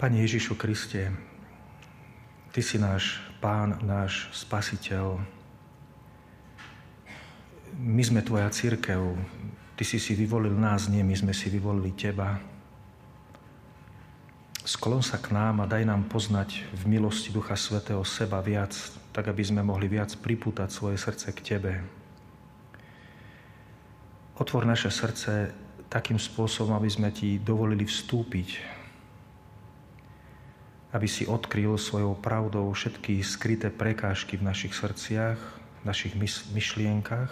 Pane Ježišu Kriste, Ty si náš Pán, náš Spasiteľ. My sme Tvoja církev. Ty si si vyvolil nás, nie my sme si vyvolili Teba. Sklon sa k nám a daj nám poznať v milosti Ducha Svetého seba viac, tak aby sme mohli viac pripútať svoje srdce k Tebe. Otvor naše srdce takým spôsobom, aby sme Ti dovolili vstúpiť aby si odkryl svojou pravdou všetky skryté prekážky v našich srdciach, v našich myšlienkach,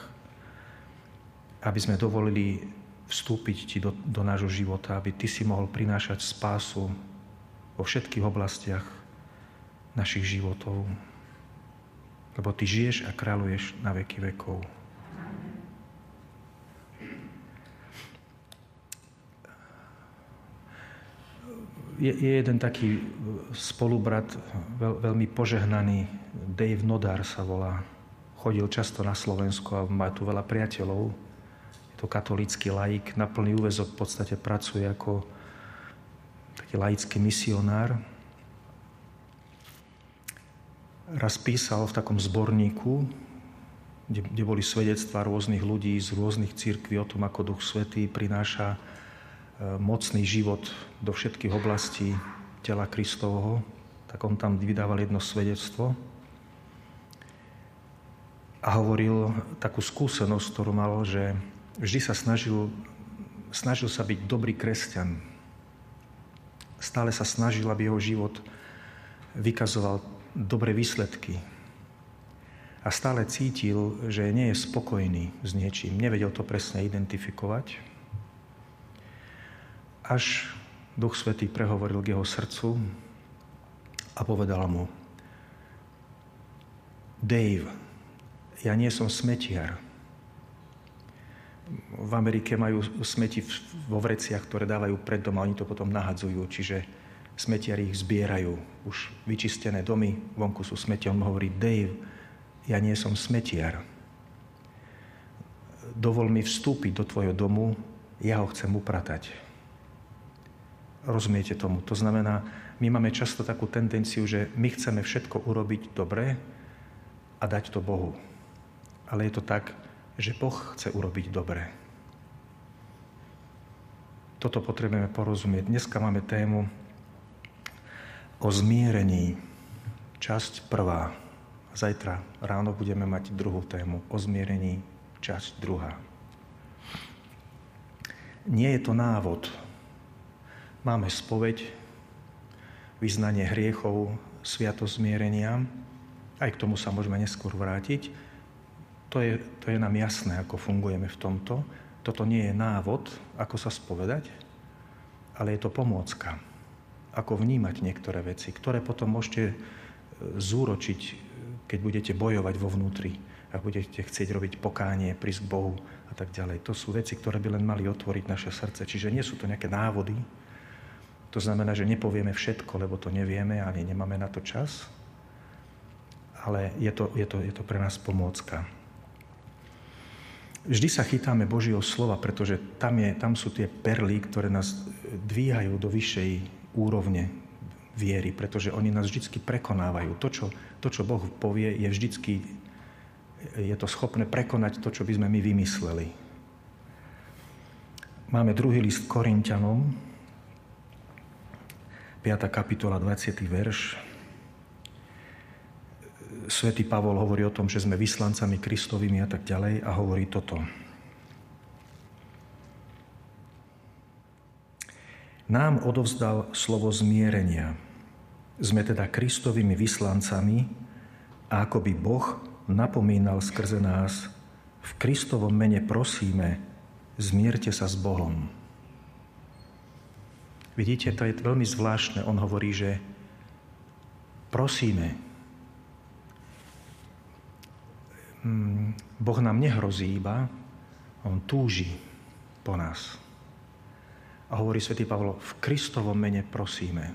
aby sme dovolili vstúpiť Ti do, do nášho života, aby Ty si mohol prinášať spásu vo všetkých oblastiach našich životov. Lebo Ty žiješ a kráľuješ na veky vekov. Je, je jeden taký spolubrat, veľ, veľmi požehnaný, Dave Nodar sa volá. Chodil často na Slovensko a má tu veľa priateľov. Je to katolícky laik, na plný úvezok v podstate pracuje ako taký laický misionár. Raz písal v takom zborníku, kde, kde boli svedectvá rôznych ľudí z rôznych církví o tom, ako Duch Svetý prináša mocný život do všetkých oblastí tela Kristovho, tak on tam vydával jedno svedectvo a hovoril takú skúsenosť, ktorú mal, že vždy sa snažil, snažil sa byť dobrý kresťan. Stále sa snažil, aby jeho život vykazoval dobré výsledky. A stále cítil, že nie je spokojný s niečím. Nevedel to presne identifikovať. Až Duch Svetý prehovoril k jeho srdcu a povedal mu, Dave, ja nie som smetiar. V Amerike majú smeti vo vreciach, ktoré dávajú pred dom a oni to potom nahadzujú, čiže smetiari ich zbierajú. Už vyčistené domy, vonku sú smeti. On hovorí, Dave, ja nie som smetiar. Dovol mi vstúpiť do tvojho domu, ja ho chcem upratať. Rozumiete tomu? To znamená, my máme často takú tendenciu, že my chceme všetko urobiť dobre a dať to Bohu. Ale je to tak, že Boh chce urobiť dobre. Toto potrebujeme porozumieť. Dneska máme tému o zmierení. Časť prvá. Zajtra ráno budeme mať druhú tému o zmierení. Časť druhá. Nie je to návod, Máme spoveď, vyznanie hriechov, sviatosť zmierenia. Aj k tomu sa môžeme neskôr vrátiť. To je, to je nám jasné, ako fungujeme v tomto. Toto nie je návod, ako sa spovedať, ale je to pomôcka. Ako vnímať niektoré veci, ktoré potom môžete e, zúročiť, keď budete bojovať vo vnútri a budete chcieť robiť pokánie, prísť k Bohu a tak ďalej. To sú veci, ktoré by len mali otvoriť naše srdce. Čiže nie sú to nejaké návody, to znamená, že nepovieme všetko, lebo to nevieme, ani nemáme na to čas, ale je to, je to, je to pre nás pomôcka. Vždy sa chytáme Božieho slova, pretože tam, je, tam sú tie perly, ktoré nás dvíhajú do vyššej úrovne viery, pretože oni nás vždy prekonávajú. To čo, to, čo Boh povie, je vždycky je to schopné prekonať to, čo by sme my vymysleli. Máme druhý list Korintianom, 5. kapitola, 20. verš. Svetý Pavol hovorí o tom, že sme vyslancami Kristovými a tak ďalej a hovorí toto. Nám odovzdal slovo zmierenia. Sme teda Kristovými vyslancami a ako by Boh napomínal skrze nás, v Kristovom mene prosíme, zmierte sa s Bohom. Vidíte, to je veľmi zvláštne. On hovorí, že prosíme. Mm, boh nám nehrozí iba, on túži po nás. A hovorí svätý Pavlo, v Kristovom mene prosíme,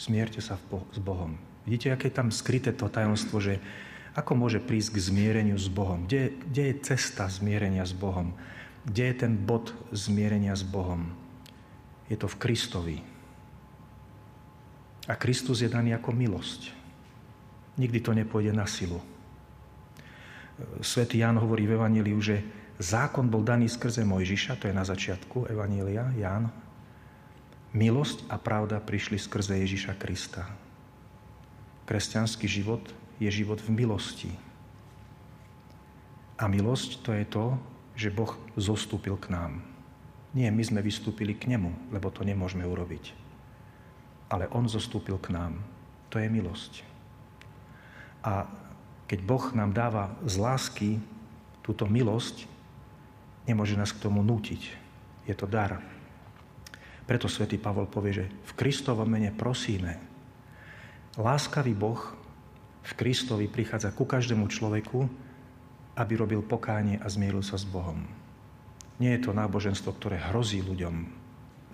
zmierte sa s Bohom. Vidíte, aké je tam skryté to tajomstvo, že ako môže prísť k zmiereniu s Bohom? Kde, kde je cesta zmierenia s Bohom? Kde je ten bod zmierenia s Bohom? Je to v Kristovi. A Kristus je daný ako milosť. Nikdy to nepôjde na silu. Svetý Ján hovorí v Evaníliu, že zákon bol daný skrze Mojžiša, to je na začiatku Evanília, Ján. Milosť a pravda prišli skrze Ježiša Krista. Kresťanský život je život v milosti. A milosť to je to, že Boh zostúpil k nám. Nie, my sme vystúpili k nemu, lebo to nemôžeme urobiť. Ale on zostúpil k nám. To je milosť. A keď Boh nám dáva z lásky túto milosť, nemôže nás k tomu nútiť. Je to dar. Preto svätý Pavol povie, že v Kristovom mene prosíme. Láskavý Boh v Kristovi prichádza ku každému človeku, aby robil pokánie a zmieril sa s Bohom. Nie je to náboženstvo, ktoré hrozí ľuďom,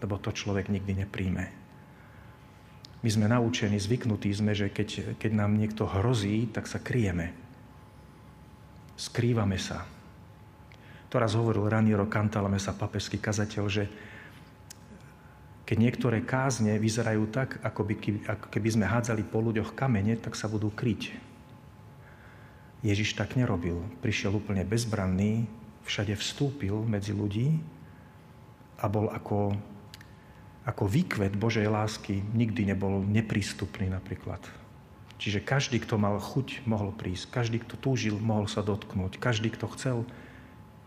lebo to človek nikdy nepríjme. My sme naučení, zvyknutí sme, že keď, keď nám niekto hrozí, tak sa kryjeme. Skrývame sa. To raz hovoril Raniero Cantalamesa, papeský kazateľ, že keď niektoré kázne vyzerajú tak, ako, by, ako keby sme hádzali po ľuďoch kamene, tak sa budú kryť. Ježiš tak nerobil. Prišiel úplne bezbranný, všade vstúpil medzi ľudí a bol ako, ako výkvet Božej lásky. Nikdy nebol neprístupný napríklad. Čiže každý, kto mal chuť, mohol prísť. Každý, kto túžil, mohol sa dotknúť. Každý, kto chcel,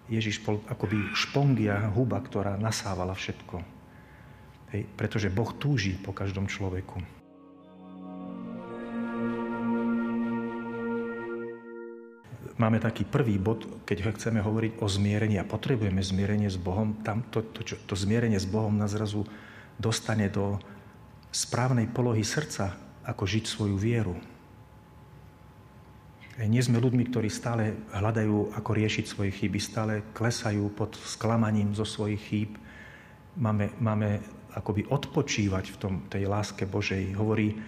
Ježiš bol akoby špongia, huba, ktorá nasávala všetko. Hej, pretože Boh túži po každom človeku. Máme taký prvý bod, keď chceme hovoriť o zmierení a potrebujeme zmierenie s Bohom, tam to, to, čo, to zmierenie s Bohom nás zrazu dostane do správnej polohy srdca, ako žiť svoju vieru. Nie sme ľuďmi, ktorí stále hľadajú, ako riešiť svoje chyby, stále klesajú pod sklamaním zo svojich chýb. Máme, máme akoby odpočívať v tom, tej láske Božej. Hovorí,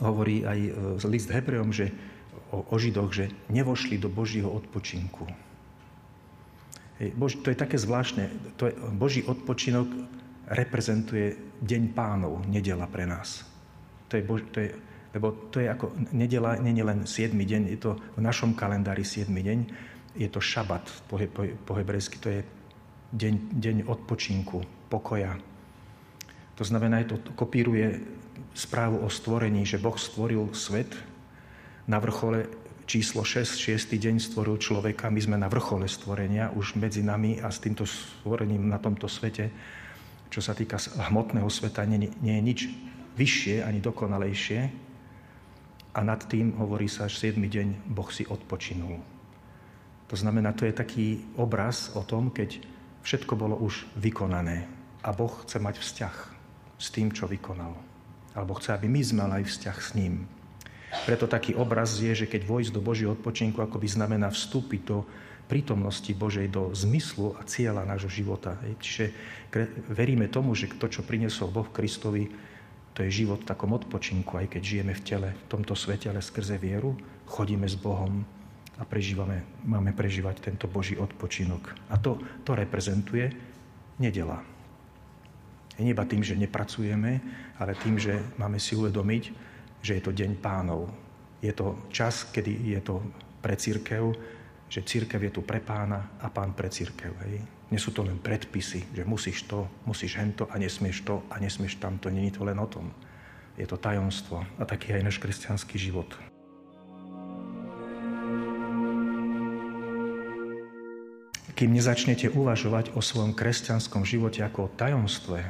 hovorí aj e, list Hebrejom, že o, o Židoch, že nevošli do Božího odpočinku. Bož, to je také zvláštne. To je, Boží odpočinok reprezentuje deň pánov, nedela pre nás. To je, to je, lebo to je ako, nedela nie je len 7 deň, je to v našom kalendári 7 deň, je to šabat po, po, po hebrejsky, to je deň, deň odpočinku, pokoja, to znamená, to kopíruje správu o stvorení, že Boh stvoril svet na vrchole číslo 6, 6. deň stvoril človeka, my sme na vrchole stvorenia, už medzi nami a s týmto stvorením na tomto svete, čo sa týka hmotného sveta, nie, nie je nič vyššie ani dokonalejšie. A nad tým hovorí sa, že 7. deň Boh si odpočinul. To znamená, to je taký obraz o tom, keď všetko bolo už vykonané a Boh chce mať vzťah s tým, čo vykonal. Alebo chce, aby my sme mali vzťah s ním. Preto taký obraz je, že keď vojsť do Božieho odpočinku akoby znamená vstúpiť do prítomnosti Božej, do zmyslu a cieľa nášho života. Čiže veríme tomu, že to, čo priniesol Boh Kristovi, to je život v takom odpočinku, aj keď žijeme v tele, v tomto svete, ale skrze vieru chodíme s Bohom a prežívame, máme prežívať tento Boží odpočinok. A to, to reprezentuje nedela. Nie iba tým, že nepracujeme, ale tým, že máme si uvedomiť, že je to deň pánov. Je to čas, kedy je to pre církev, že církev je tu pre pána a pán pre církev. Hej. Nie sú to len predpisy, že musíš to, musíš hento a nesmieš to a nesmieš tamto. Není to len o tom. Je to tajomstvo a taký aj náš kresťanský život. Kým nezačnete uvažovať o svojom kresťanskom živote ako o tajomstve,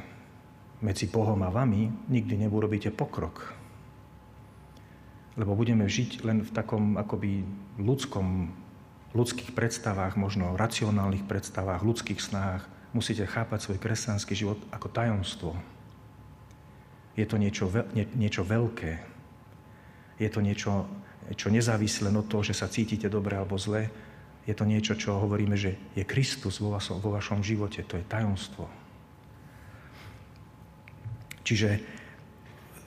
medzi Bohom a vami, nikdy neurobíte pokrok. Lebo budeme žiť len v takom akoby ľudskom, ľudských predstavách, možno racionálnych predstavách, ľudských snách. Musíte chápať svoj kresťanský život ako tajomstvo. Je to niečo, nie, niečo veľké. Je to niečo, čo nezávisí len od toho, že sa cítite dobre alebo zle. Je to niečo, čo hovoríme, že je Kristus vo vašom, vo vašom živote. To je tajomstvo. Čiže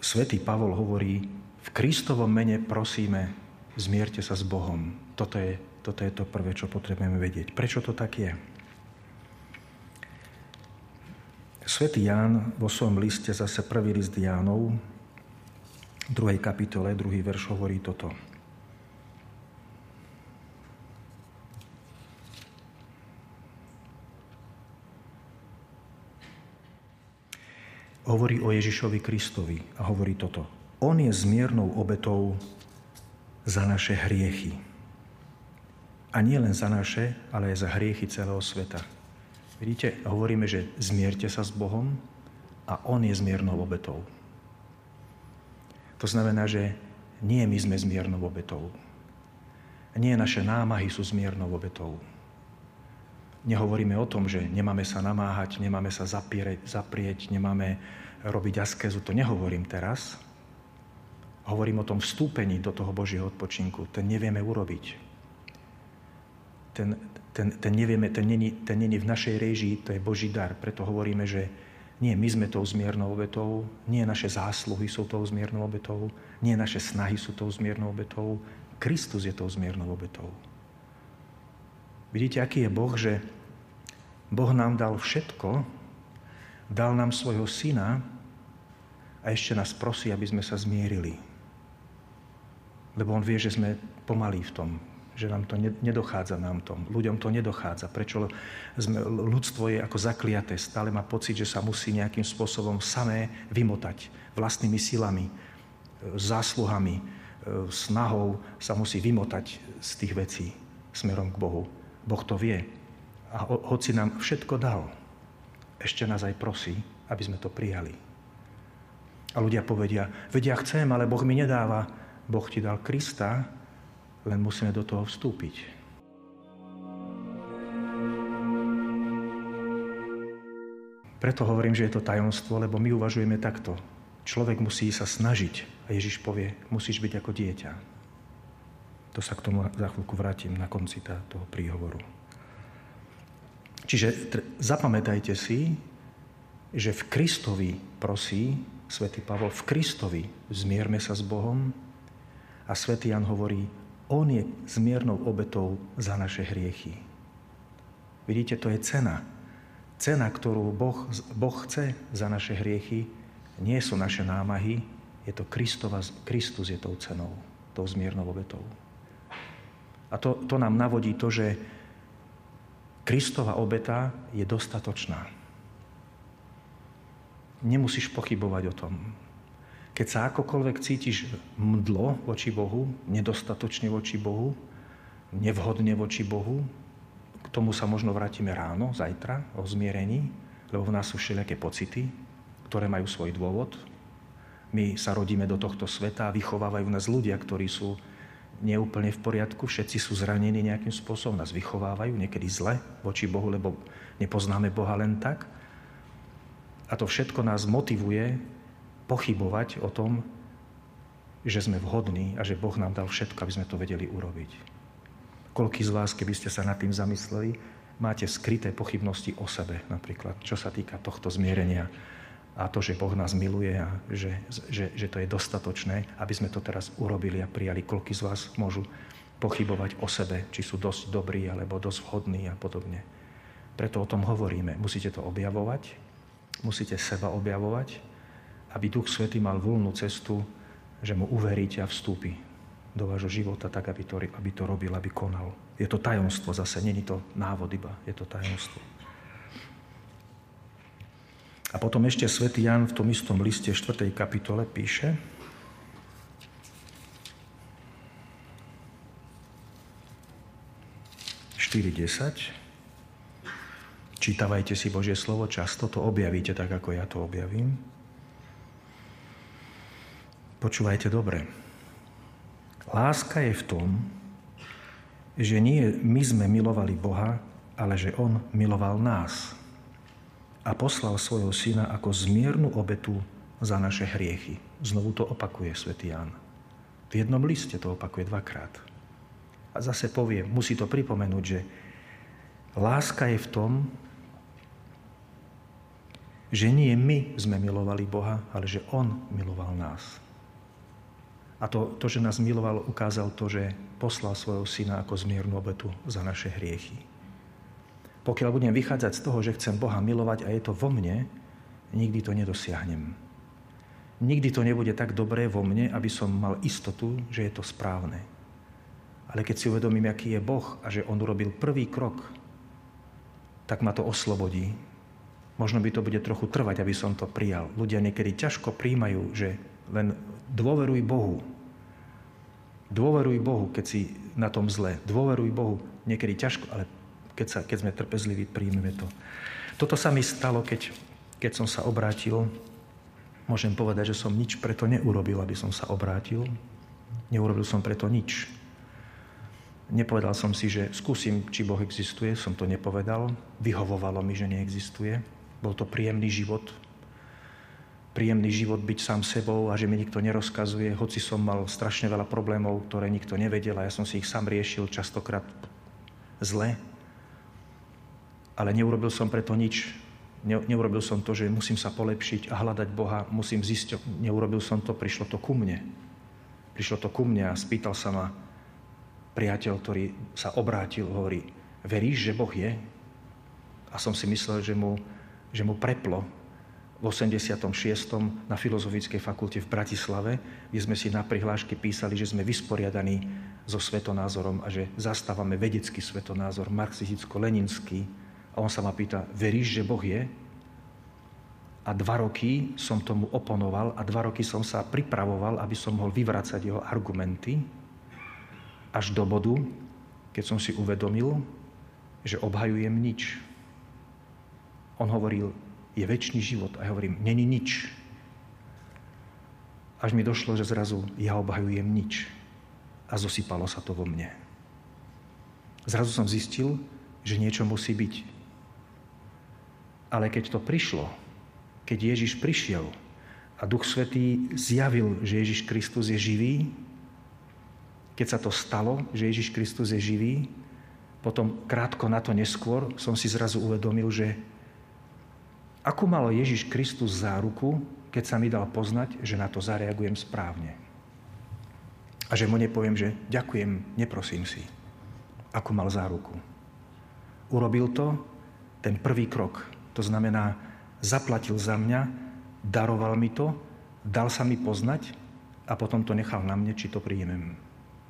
svätý Pavol hovorí, v Kristovom mene prosíme, zmierte sa s Bohom. Toto je, toto je to prvé, čo potrebujeme vedieť. Prečo to tak je? Svetý Ján vo svojom liste, zase prvý list Jánov, V druhej kapitole, druhý verš hovorí toto. Hovorí o Ježišovi Kristovi a hovorí toto. On je zmiernou obetou za naše hriechy. A nie len za naše, ale aj za hriechy celého sveta. Vidíte, hovoríme, že zmierte sa s Bohom a On je zmiernou obetou. To znamená, že nie my sme zmiernou obetou. Nie naše námahy sú zmiernou obetou. Nehovoríme o tom, že nemáme sa namáhať, nemáme sa zapiereť, zaprieť, nemáme robiť askezu. To nehovorím teraz. Hovorím o tom vstúpení do toho Božieho odpočinku. Ten nevieme urobiť. Ten, ten, ten nevieme, ten není, ten není v našej režii, to je Boží dar. Preto hovoríme, že nie my sme tou zmiernou obetou, nie naše zásluhy sú tou zmiernou obetou, nie naše snahy sú tou zmiernou obetou, Kristus je tou zmiernou obetou. Vidíte, aký je Boh, že Boh nám dal všetko, dal nám svojho syna a ešte nás prosí, aby sme sa zmierili. Lebo on vie, že sme pomalí v tom, že nám to nedochádza nám tom. Ľuďom to nedochádza. Prečo sme, ľudstvo je ako zakliaté, stále má pocit, že sa musí nejakým spôsobom samé vymotať vlastnými silami, e, zásluhami, e, snahou sa musí vymotať z tých vecí smerom k Bohu. Boh to vie. A hoci nám všetko dal, ešte nás aj prosí, aby sme to prijali. A ľudia povedia, vedia, chcem, ale Boh mi nedáva. Boh ti dal Krista, len musíme do toho vstúpiť. Preto hovorím, že je to tajomstvo, lebo my uvažujeme takto. Človek musí sa snažiť a Ježiš povie, musíš byť ako dieťa. To sa k tomu za chvíľku vrátim na konci toho príhovoru. Čiže zapamätajte si, že v Kristovi prosí svätý Pavol, v Kristovi zmierme sa s Bohom a svätý Jan hovorí, on je zmiernou obetou za naše hriechy. Vidíte, to je cena. Cena, ktorú boh, boh chce za naše hriechy, nie sú naše námahy, je to Kristova, Kristus je tou cenou, tou zmiernou obetou. A to, to nám navodí to, že Kristova obeta je dostatočná. Nemusíš pochybovať o tom. Keď sa akokoľvek cítiš mdlo voči Bohu, nedostatočne voči Bohu, nevhodne voči Bohu, k tomu sa možno vrátime ráno, zajtra, o zmierení, lebo v nás sú všelijaké pocity, ktoré majú svoj dôvod. My sa rodíme do tohto sveta a vychovávajú nás ľudia, ktorí sú neúplne v poriadku, všetci sú zranení nejakým spôsobom, nás vychovávajú niekedy zle voči Bohu, lebo nepoznáme Boha len tak. A to všetko nás motivuje pochybovať o tom, že sme vhodní a že Boh nám dal všetko, aby sme to vedeli urobiť. Koľký z vás, keby ste sa nad tým zamysleli, máte skryté pochybnosti o sebe napríklad, čo sa týka tohto zmierenia a to, že Boh nás miluje a že, že, že to je dostatočné, aby sme to teraz urobili a prijali. Koľký z vás môžu pochybovať o sebe, či sú dosť dobrí alebo dosť vhodní a podobne. Preto o tom hovoríme. Musíte to objavovať, musíte seba objavovať aby Duch Svetý mal voľnú cestu, že mu uveríte a vstúpi do vášho života tak, aby to, aby to robil, aby konal. Je to tajomstvo zase, není to návod iba, je to tajomstvo. A potom ešte svätý Jan v tom istom liste 4. kapitole píše, Čítavajte si Božie slovo často, to objavíte tak, ako ja to objavím. Počúvajte dobre. Láska je v tom, že nie my sme milovali Boha, ale že On miloval nás a poslal svojho syna ako zmiernu obetu za naše hriechy. Znovu to opakuje svätý Ján. V jednom liste to opakuje dvakrát. A zase povie, musí to pripomenúť, že láska je v tom, že nie my sme milovali Boha, ale že On miloval nás. A to, to, že nás miloval, ukázal to, že poslal svojho syna ako zmiernu obetu za naše hriechy. Pokiaľ budem vychádzať z toho, že chcem Boha milovať a je to vo mne, nikdy to nedosiahnem. nikdy to nebude tak dobré vo mne, aby som mal istotu, že je to správne. Ale keď si uvedomím, aký je Boh a že On urobil prvý krok, tak ma to oslobodí. Možno by to bude trochu trvať, aby som to prijal. Ľudia niekedy ťažko príjmajú, že len dôveruj Bohu. Dôveruj Bohu, keď si na tom zle. Dôveruj Bohu. Niekedy ťažko, ale keď, sa, keď sme trpezliví, príjmeme to. Toto sa mi stalo, keď, keď som sa obrátil. Môžem povedať, že som nič preto neurobil, aby som sa obrátil. Neurobil som preto nič. Nepovedal som si, že skúsim, či Boh existuje. Som to nepovedal. Vyhovovalo mi, že neexistuje. Bol to príjemný život. Príjemný život byť sám sebou a že mi nikto nerozkazuje, hoci som mal strašne veľa problémov, ktoré nikto nevedel a ja som si ich sám riešil častokrát zle, ale neurobil som preto nič. Neurobil som to, že musím sa polepšiť a hľadať Boha, musím zistiť. Neurobil som to, prišlo to ku mne. Prišlo to ku mne a spýtal sa ma priateľ, ktorý sa obrátil, hovorí, veríš, že Boh je? A som si myslel, že mu, že mu preplo v 86. na Filozofickej fakulte v Bratislave, kde sme si na prihláške písali, že sme vysporiadaní so svetonázorom a že zastávame vedecký svetonázor, marxisticko-leninský, a on sa ma pýta, veríš, že Boh je? A dva roky som tomu oponoval a dva roky som sa pripravoval, aby som mohol vyvracať jeho argumenty, až do bodu, keď som si uvedomil, že obhajujem nič. On hovoril, je väčší život. A ja hovorím, není nič. Až mi došlo, že zrazu ja obhajujem nič. A zosypalo sa to vo mne. Zrazu som zistil, že niečo musí byť. Ale keď to prišlo, keď Ježiš prišiel a Duch Svetý zjavil, že Ježiš Kristus je živý, keď sa to stalo, že Ježiš Kristus je živý, potom krátko na to neskôr som si zrazu uvedomil, že ako malo Ježiš Kristus záruku, keď sa mi dal poznať, že na to zareagujem správne. A že mu nepoviem, že ďakujem, neprosím si. Ako mal záruku. Urobil to ten prvý krok, to znamená, zaplatil za mňa, daroval mi to, dal sa mi poznať a potom to nechal na mne, či to príjmem.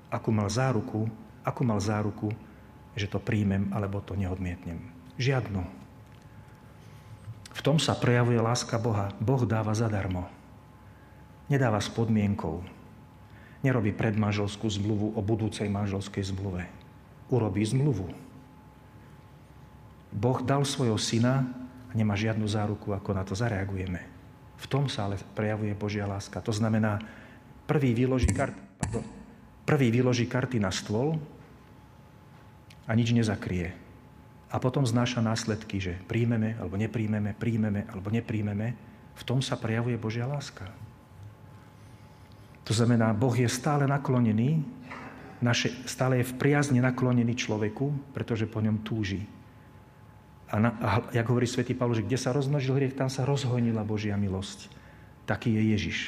Akú mal záruku, akú mal záruku, že to príjmem alebo to neodmietnem. Žiadnu. V tom sa prejavuje láska Boha. Boh dáva zadarmo. Nedáva s podmienkou. Nerobí predmanželskú zmluvu o budúcej manželskej zmluve. Urobí zmluvu. Boh dal svojho syna nemá žiadnu záruku, ako na to zareagujeme. V tom sa ale prejavuje Božia láska. To znamená, prvý vyloží, kart, pardon, prvý vyloží karty na stôl a nič nezakrie. A potom znáša následky, že príjmeme alebo nepríjmeme, príjmeme alebo nepríjmeme. V tom sa prejavuje Božia láska. To znamená, Boh je stále naklonený, naše, stále je v priazne naklonený človeku, pretože po ňom túži. A, na, a jak hovorí svätý Pavol, že kde sa rozmnožil hriech, tam sa rozhojnila Božia milosť. Taký je Ježiš.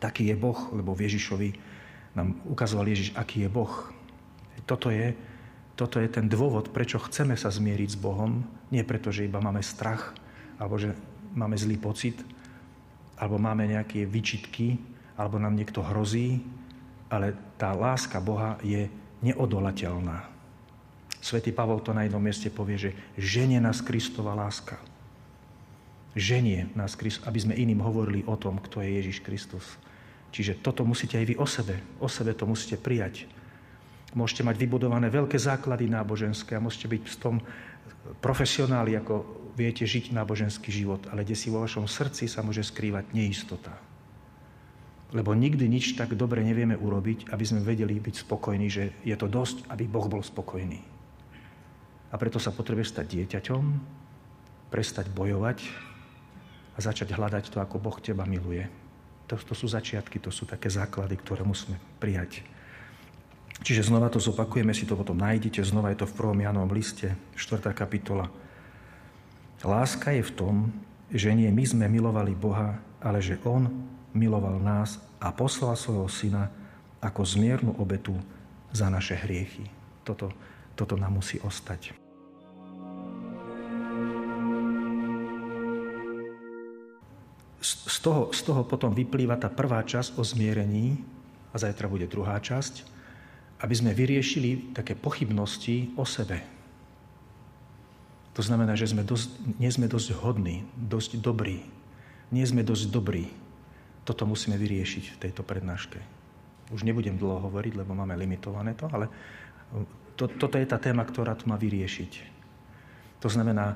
Taký je Boh, lebo v Ježišovi nám ukazoval Ježiš, aký je Boh. Toto je, toto je ten dôvod, prečo chceme sa zmieriť s Bohom. Nie preto, že iba máme strach, alebo že máme zlý pocit, alebo máme nejaké vyčitky, alebo nám niekto hrozí, ale tá láska Boha je neodolateľná. Svetý Pavol to na jednom mieste povie, že ženie nás Kristova láska. Ženie nás Kristus, aby sme iným hovorili o tom, kto je Ježiš Kristus. Čiže toto musíte aj vy o sebe. O sebe to musíte prijať. Môžete mať vybudované veľké základy náboženské a môžete byť v tom profesionáli, ako viete žiť náboženský život, ale kde si vo vašom srdci sa môže skrývať neistota. Lebo nikdy nič tak dobre nevieme urobiť, aby sme vedeli byť spokojní, že je to dosť, aby Boh bol spokojný. A preto sa potrebuješ stať dieťaťom, prestať bojovať a začať hľadať to, ako Boh teba miluje. To, to sú začiatky, to sú také základy, ktoré musíme prijať. Čiže znova to zopakujeme, si to potom nájdete, znova je to v 1. Janovom liste, 4. kapitola. Láska je v tom, že nie my sme milovali Boha, ale že On miloval nás a poslal svojho Syna ako zmiernu obetu za naše hriechy. Toto toto nám musí ostať. z toho, z toho potom vyplýva tá prvá časť o zmierení a zajtra bude druhá časť, aby sme vyriešili také pochybnosti o sebe. To znamená, že sme dosť, nie sme dosť hodní, dosť dobrí. Nie sme dosť dobrí. Toto musíme vyriešiť v tejto prednáške. Už nebudem dlho hovoriť, lebo máme limitované to, ale to, toto je tá téma, ktorá tu má vyriešiť. To znamená,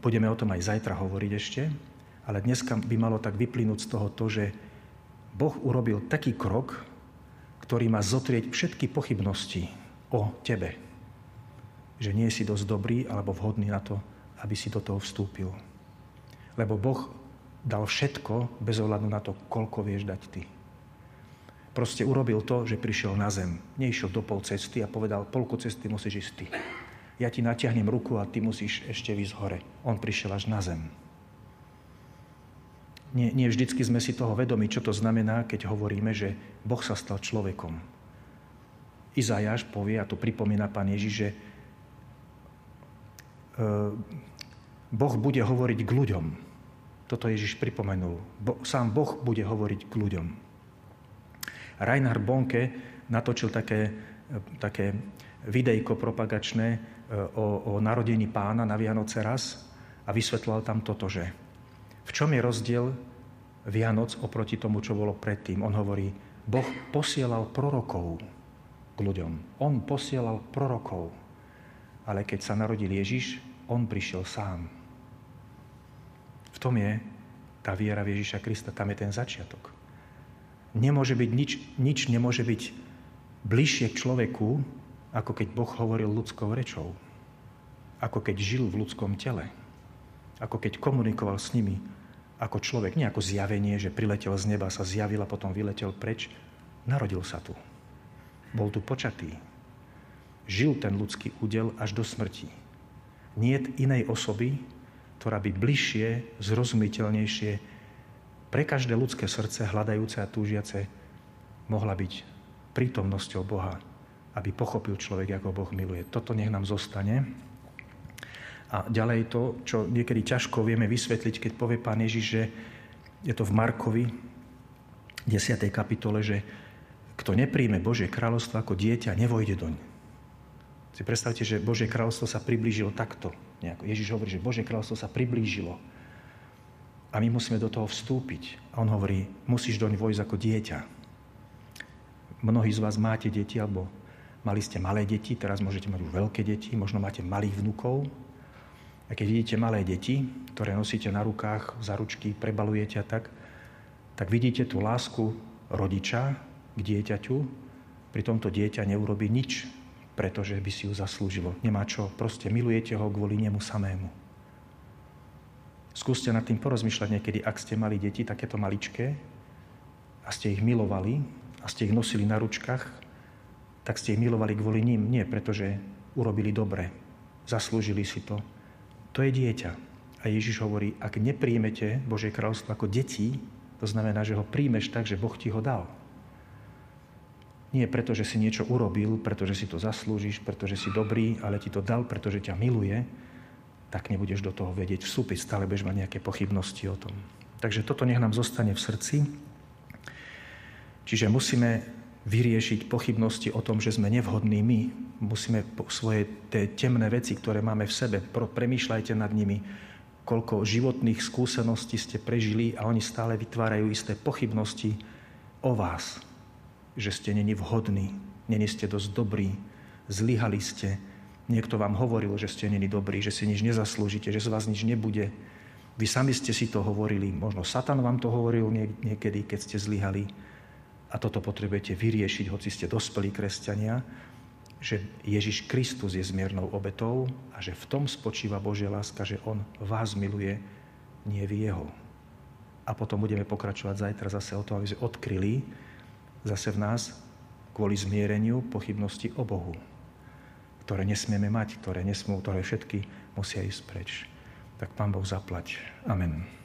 budeme o tom aj zajtra hovoriť ešte, ale dneska by malo tak vyplynúť z toho to, že Boh urobil taký krok, ktorý má zotrieť všetky pochybnosti o tebe. Že nie si dosť dobrý alebo vhodný na to, aby si do toho vstúpil. Lebo Boh dal všetko bez ohľadu na to, koľko vieš dať ty. Proste urobil to, že prišiel na zem. Neišiel do pol cesty a povedal, polku cesty musíš ísť ty. Ja ti natiahnem ruku a ty musíš ešte ísť hore. On prišiel až na zem. Nie, nie vždycky sme si toho vedomi, čo to znamená, keď hovoríme, že Boh sa stal človekom. Izajáš povie, a to pripomína pán Ježiš, že e, Boh bude hovoriť k ľuďom. Toto Ježiš pripomenul. Bo, sám Boh bude hovoriť k ľuďom. Reinhard Bonke natočil také, také videjko propagačné e, o, o narodení pána na Vianoce raz a vysvetloval tam toto, že v čom je rozdiel Vianoc oproti tomu, čo bolo predtým? On hovorí, Boh posielal prorokov k ľuďom. On posielal prorokov. Ale keď sa narodil Ježiš, on prišiel sám. V tom je tá viera v Ježiša Krista, tam je ten začiatok. Nemôže byť nič, nič nemôže byť bližšie k človeku, ako keď Boh hovoril ľudskou rečou. Ako keď žil v ľudskom tele. Ako keď komunikoval s nimi ako človek, nie ako zjavenie, že priletel z neba, sa zjavil a potom vyletel preč. Narodil sa tu. Bol tu počatý. Žil ten ľudský údel až do smrti. Nie inej osoby, ktorá by bližšie, zrozumiteľnejšie pre každé ľudské srdce, hľadajúce a túžiace, mohla byť prítomnosťou Boha, aby pochopil človek, ako Boh miluje. Toto nech nám zostane. A ďalej to, čo niekedy ťažko vieme vysvetliť, keď povie pán Ježiš, že je to v Markovi, 10. kapitole, že kto nepríjme Božie kráľovstvo ako dieťa, nevojde doň. Si predstavte, že Božie kráľovstvo sa priblížilo takto. Nejako. Ježiš hovorí, že Božie kráľovstvo sa priblížilo. A my musíme do toho vstúpiť. A on hovorí, musíš doň vojsť ako dieťa. Mnohí z vás máte deti, alebo mali ste malé deti, teraz môžete mať už veľké deti, možno máte malých vnúkov, a keď vidíte malé deti, ktoré nosíte na rukách, za ručky, prebalujete a tak, tak vidíte tú lásku rodiča k dieťaťu. Pri tomto dieťa neurobi nič, pretože by si ju zaslúžilo. Nemá čo, proste milujete ho kvôli nemu samému. Skúste nad tým porozmýšľať niekedy, ak ste mali deti takéto maličké a ste ich milovali a ste ich nosili na ručkách, tak ste ich milovali kvôli ním. Nie, pretože urobili dobre, zaslúžili si to, to je dieťa. A Ježiš hovorí, ak nepríjmete Božie kráľovstvo ako deti, to znamená, že ho príjmeš tak, že Boh ti ho dal. Nie preto, že si niečo urobil, pretože si to zaslúžiš, pretože si dobrý, ale ti to dal, pretože ťa miluje, tak nebudeš do toho vedieť vstúpiť, stále budeš mať nejaké pochybnosti o tom. Takže toto nech nám zostane v srdci. Čiže musíme vyriešiť pochybnosti o tom, že sme nevhodní my. Musíme svoje tie temné veci, ktoré máme v sebe, premýšľajte nad nimi, koľko životných skúseností ste prežili a oni stále vytvárajú isté pochybnosti o vás, že ste není vhodní, není ste dosť dobrí, zlyhali ste, niekto vám hovoril, že ste není dobrí, že si nič nezaslúžite, že z vás nič nebude. Vy sami ste si to hovorili, možno Satan vám to hovoril niekedy, keď ste zlyhali a toto potrebujete vyriešiť, hoci ste dospelí kresťania, že Ježiš Kristus je zmiernou obetou a že v tom spočíva Božia láska, že On vás miluje, nie vy Jeho. A potom budeme pokračovať zajtra zase o tom, aby sme odkryli zase v nás kvôli zmiereniu pochybnosti o Bohu, ktoré nesmieme mať, ktoré nesmú, ktoré všetky musia ísť preč. Tak Pán Boh zaplať. Amen.